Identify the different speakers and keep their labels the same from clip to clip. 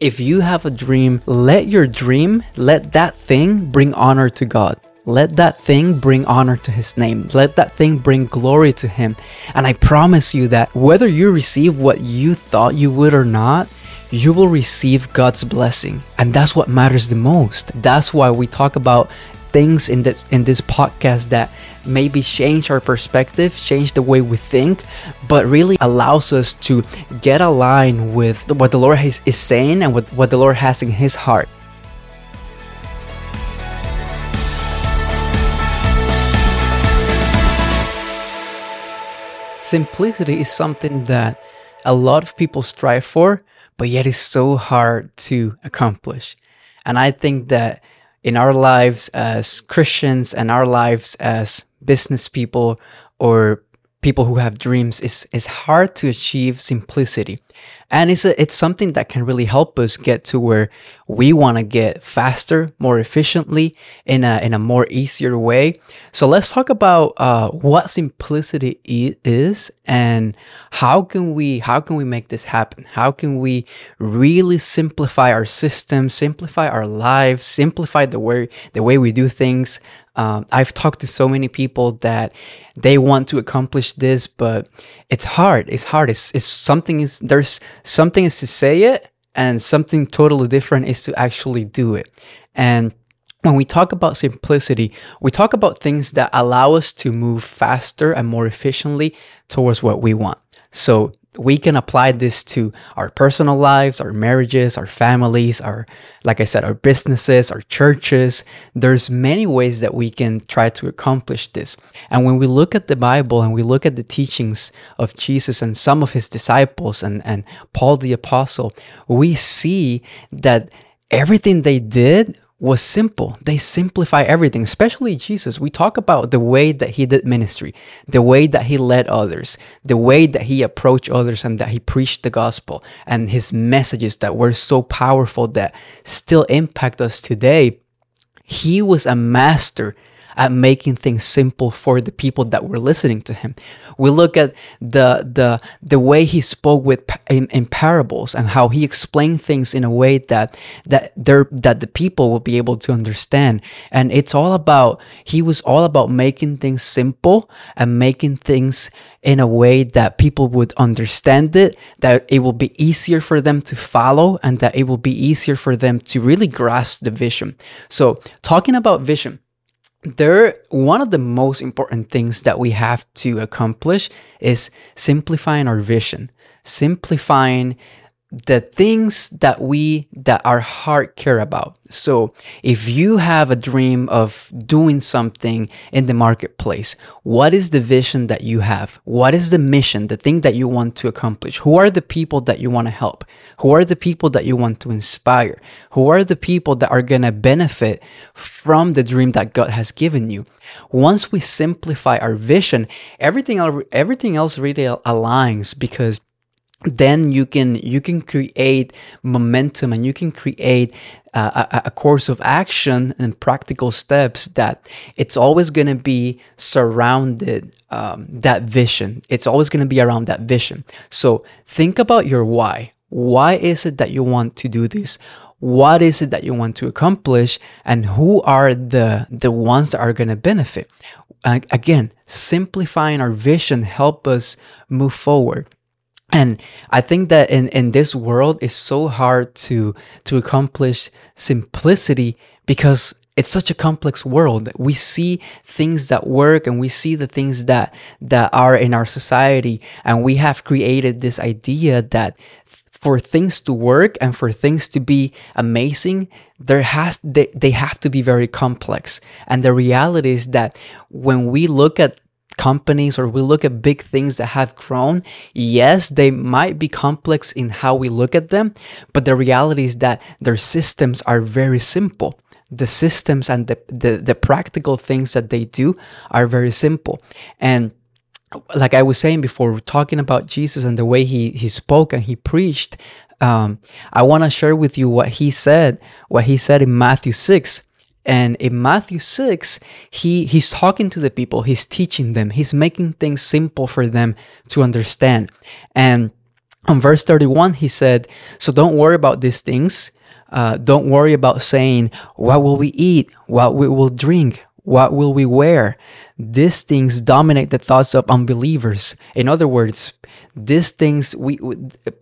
Speaker 1: If you have a dream, let your dream, let that thing bring honor to God. Let that thing bring honor to His name. Let that thing bring glory to Him. And I promise you that whether you receive what you thought you would or not, you will receive God's blessing. And that's what matters the most. That's why we talk about things in this in this podcast that maybe change our perspective, change the way we think, but really allows us to get aligned with what the Lord is, is saying and what, what the Lord has in His heart. Simplicity is something that a lot of people strive for, but yet is so hard to accomplish. And I think that in our lives as Christians and our lives as business people or people who have dreams is is hard to achieve simplicity and it's a, it's something that can really help us get to where we want to get faster more efficiently in a in a more easier way so let's talk about uh, what simplicity is and how can we how can we make this happen how can we really simplify our system simplify our lives simplify the way the way we do things um, I've talked to so many people that they want to accomplish this, but it's hard. It's hard. It's, it's something is there's something is to say it, and something totally different is to actually do it. And when we talk about simplicity, we talk about things that allow us to move faster and more efficiently towards what we want. So we can apply this to our personal lives, our marriages, our families, our, like I said, our businesses, our churches. There's many ways that we can try to accomplish this. And when we look at the Bible and we look at the teachings of Jesus and some of his disciples and, and Paul the apostle, we see that everything they did was simple. They simplify everything, especially Jesus. We talk about the way that he did ministry, the way that he led others, the way that he approached others and that he preached the gospel and his messages that were so powerful that still impact us today. He was a master at making things simple for the people that were listening to him. We look at the the the way he spoke with in, in parables and how he explained things in a way that that there that the people will be able to understand. And it's all about he was all about making things simple and making things in a way that people would understand it, that it will be easier for them to follow, and that it will be easier for them to really grasp the vision. So, talking about vision, there one of the most important things that we have to accomplish is simplifying our vision. Simplifying the things that we that our heart care about. So if you have a dream of doing something in the marketplace what is the vision that you have? What is the mission the thing that you want to accomplish? Who are the people that you want to help? Who are the people that you want to inspire? Who are the people that are going to benefit from the dream that god has given you? Once we simplify our vision everything everything else really aligns because then you can you can create momentum and you can create a, a, course of action and practical steps that it's always going to be surrounded um, that vision. It's always going to be around that vision. So think about your why. Why is it that you want to do this? What is it that you want to accomplish? And who are the the ones that are going to benefit? Uh, again simplifying our vision help us move forward and i think that in, in this world it's so hard to to accomplish simplicity because it's such a complex world. We see things that work and we see the things that that are in our society. And we have created this idea that for things to work and for things to be amazing there has they, they have to be very complex. And the reality is that when we look at companies or we look at big things that have grown, yes, they might be complex in how we look at them, but the reality is that their systems are very simple. The systems and the, the, the practical things that they do are very simple. And like I was saying before, talking about Jesus and the way he, he spoke and he preached, um, I want to share with you what he said, what he said in Matthew 6. And in Matthew 6, he, he's talking to the people, he's teaching them, he's making things simple for them to understand. And on verse 31, he said, So don't worry about these things. Uh, don't worry about saying, What will we eat? What we will drink? What will we wear? These things dominate the thoughts of unbelievers. In other words, these things, we,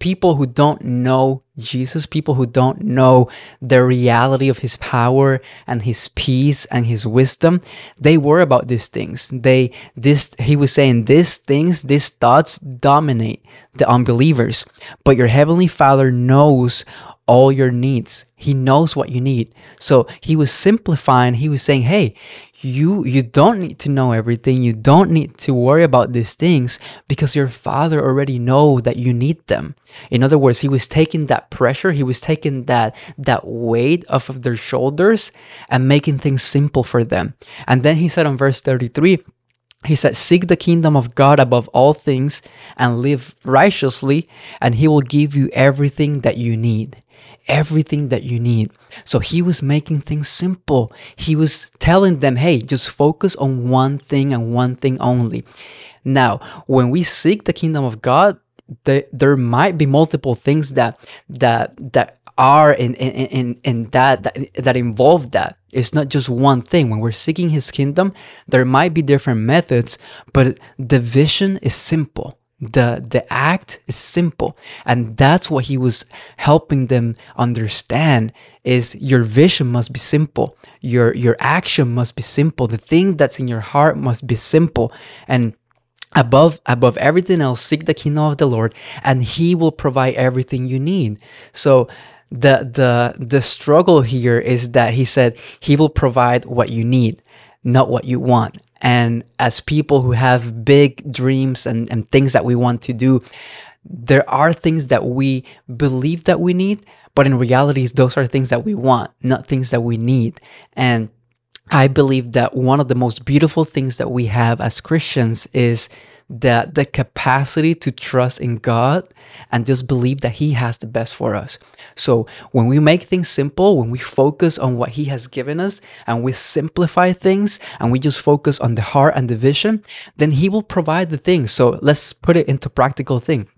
Speaker 1: people who don't know Jesus, people who don't know the reality of his power and his peace and his wisdom, they worry about these things. They, this, he was saying these things, these thoughts dominate the unbelievers. But your heavenly father knows all your needs. He knows what you need. So he was simplifying. He was saying, "Hey, you you don't need to know everything. You don't need to worry about these things because your father already know that you need them." In other words, he was taking that pressure, he was taking that that weight off of their shoulders and making things simple for them. And then he said on verse 33, he said, Seek the kingdom of God above all things and live righteously, and He will give you everything that you need everything that you need. So he was making things simple. He was telling them, hey, just focus on one thing and one thing only. Now, when we seek the kingdom of God, there, there might be multiple things that that that are in in, in, in that, that that involve that. It's not just one thing. When we're seeking his kingdom, there might be different methods, but the vision is simple the the act is simple and that's what he was helping them understand is your vision must be simple your your action must be simple the thing that's in your heart must be simple and above above everything else seek the kingdom of the lord and he will provide everything you need. So the the the struggle here is that he said he will provide what you need not what you want and as people who have big dreams and, and things that we want to do, there are things that we believe that we need, but in reality, those are things that we want, not things that we need. And I believe that one of the most beautiful things that we have as Christians is that the capacity to trust in God and just believe that He has the best for us. So when we make things simple, when we focus on what He has given us and we simplify things and we just focus on the heart and the vision, then He will provide the things. So let's put it into practical thing.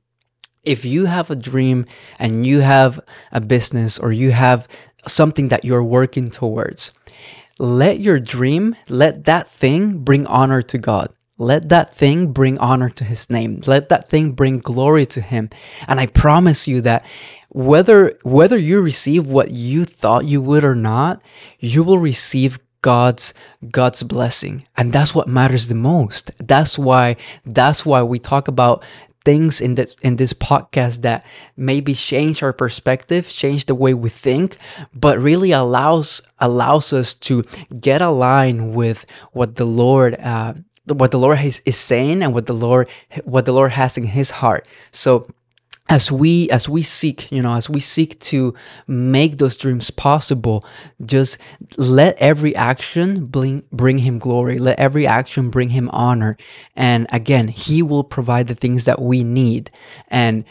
Speaker 1: If you have a dream and you have a business or you have something that you're working towards, let your dream, let that thing bring honor to God. Let that thing bring honor to his name. Let that thing bring glory to him. And I promise you that whether whether you receive what you thought you would or not, you will receive God's God's blessing. And that's what matters the most. That's why that's why we talk about things in this in this podcast that maybe change our perspective, change the way we think, but really allows allows us to get aligned with what the Lord uh, what the Lord is, saying and what the Lord what the Lord has in his heart. So as we as we seek you know as we seek to make those dreams possible just let every action bring bring him glory. Let every action bring him honor. And again he will provide the things that we need. And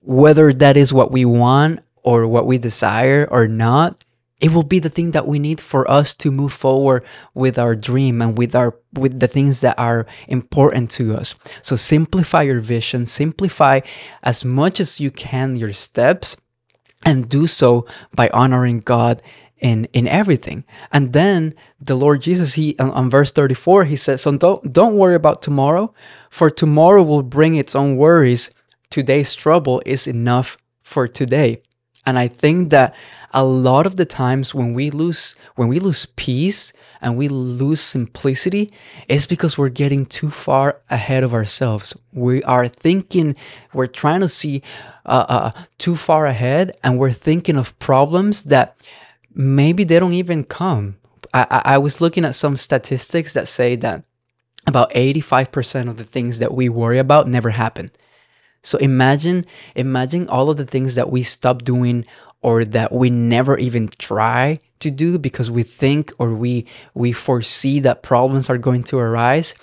Speaker 1: whether that is what we want or what we desire or not it will be the thing that we need for us to move forward with our dream and with our with the things that are important to us. So simplify your vision simplify as much as you can your steps and do so by honoring god in in everything. And then the lord jesus he on, on verse 34 he says so don't don't worry about tomorrow for tomorrow will bring its own worries. Today's trouble is enough for today and I think that a lot of the times when we lose when we lose peace and we lose simplicity, it's because we're getting too far ahead of ourselves. We are thinking we're trying to see uh, uh, too far ahead, and we're thinking of problems that maybe they don't even come. I, I was looking at some statistics that say that about 85% of the things that we worry about never happen. So imagine, imagine all of the things that we stop doing or that we never even try to do because we think or we we foresee that problems are going to arise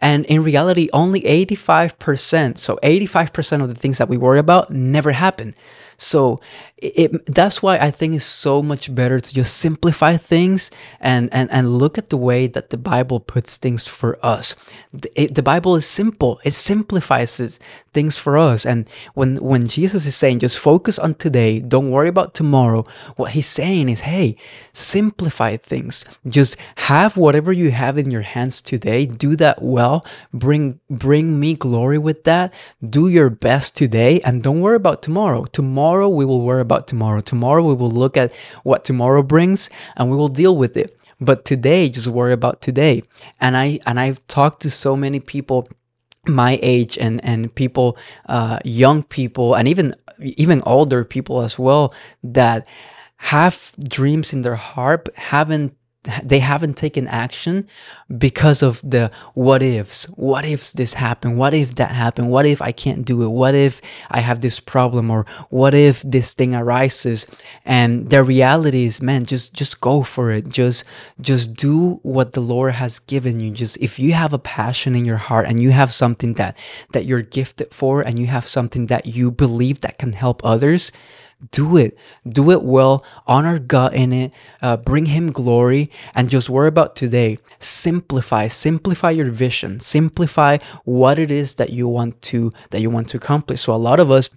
Speaker 1: and in reality only 85% so 85% of the things that we worry about never happen So it, that's why I think it's so much better to just simplify things and, and, and look at the way that the Bible puts things for us. The, it, the Bible is simple. It simplifies things for us. And when, when Jesus is saying, just focus on today, don't worry about tomorrow, what he's saying is, hey, simplify things. Just have whatever you have in your hands today. Do that well. Bring, bring me glory with that. Do your best today and don't worry about tomorrow. Tomorrow we will worry about tomorrow. Tomorrow we will look at what tomorrow brings and we will deal with it. But today, just worry about today. And I and I've talked to so many people my age and and people uh, young people and even even older people as well that have dreams in their heart haven't they haven't taken action because of the what ifs. What if this happened? What if that happened? What if I can't do it? What if I have this problem or what if this thing arises? And the reality is, man, just just go for it. Just just do what the Lord has given you. Just if you have a passion in your heart and you have something that that you're gifted for and you have something that you believe that can help others, do it. Do it well. Honor god in it. Uh, bring him glory. And just worry about today. Simplify. Simplify your vision. Simplify what it is that you want to that you want to accomplish. So a lot of us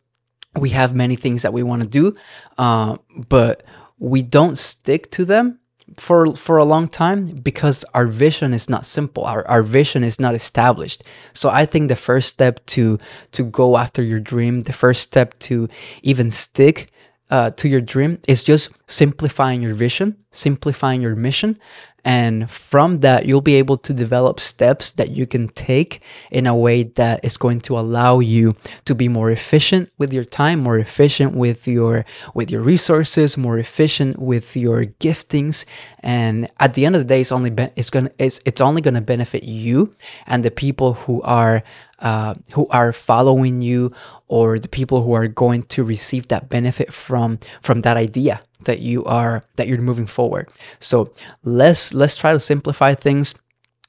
Speaker 1: we have many things that we want to do uh, but we don't stick to them for for a long time because our vision is not simple. Our, our vision is not established. So i think the first step to to go after your dream the first step to even stick uh, to your dream is just simplifying your vision simplifying your mission and from that, you'll be able to develop steps that you can take in a way that is going to allow you to be more efficient with your time, more efficient with your with your resources, more efficient with your giftings. And at the end of the day, it's only be- it's gonna it's it's only gonna benefit you and the people who are uh, who are following you or the people who are going to receive that benefit from from that idea that you are that you're moving forward. So let's let's try to simplify things.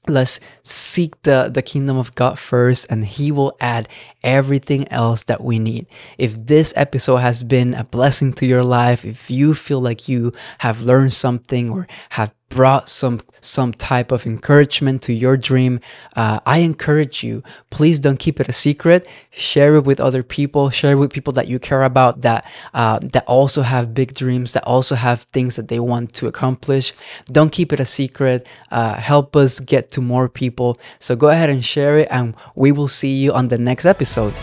Speaker 1: Let's seek the the kingdom of god first and he will add everything else that we need. If this episode has been a blessing to your life if you feel like you have learned something or have brought some some type of encouragement to your dream uh, i encourage you please don't keep it a secret. Share it with other people. Share it with people that you care about that uh, that also have big dreams that also have things that they want to accomplish. Don't keep it a secret. Uh, help us get to more people. So go ahead and share it and we will see you on the next episode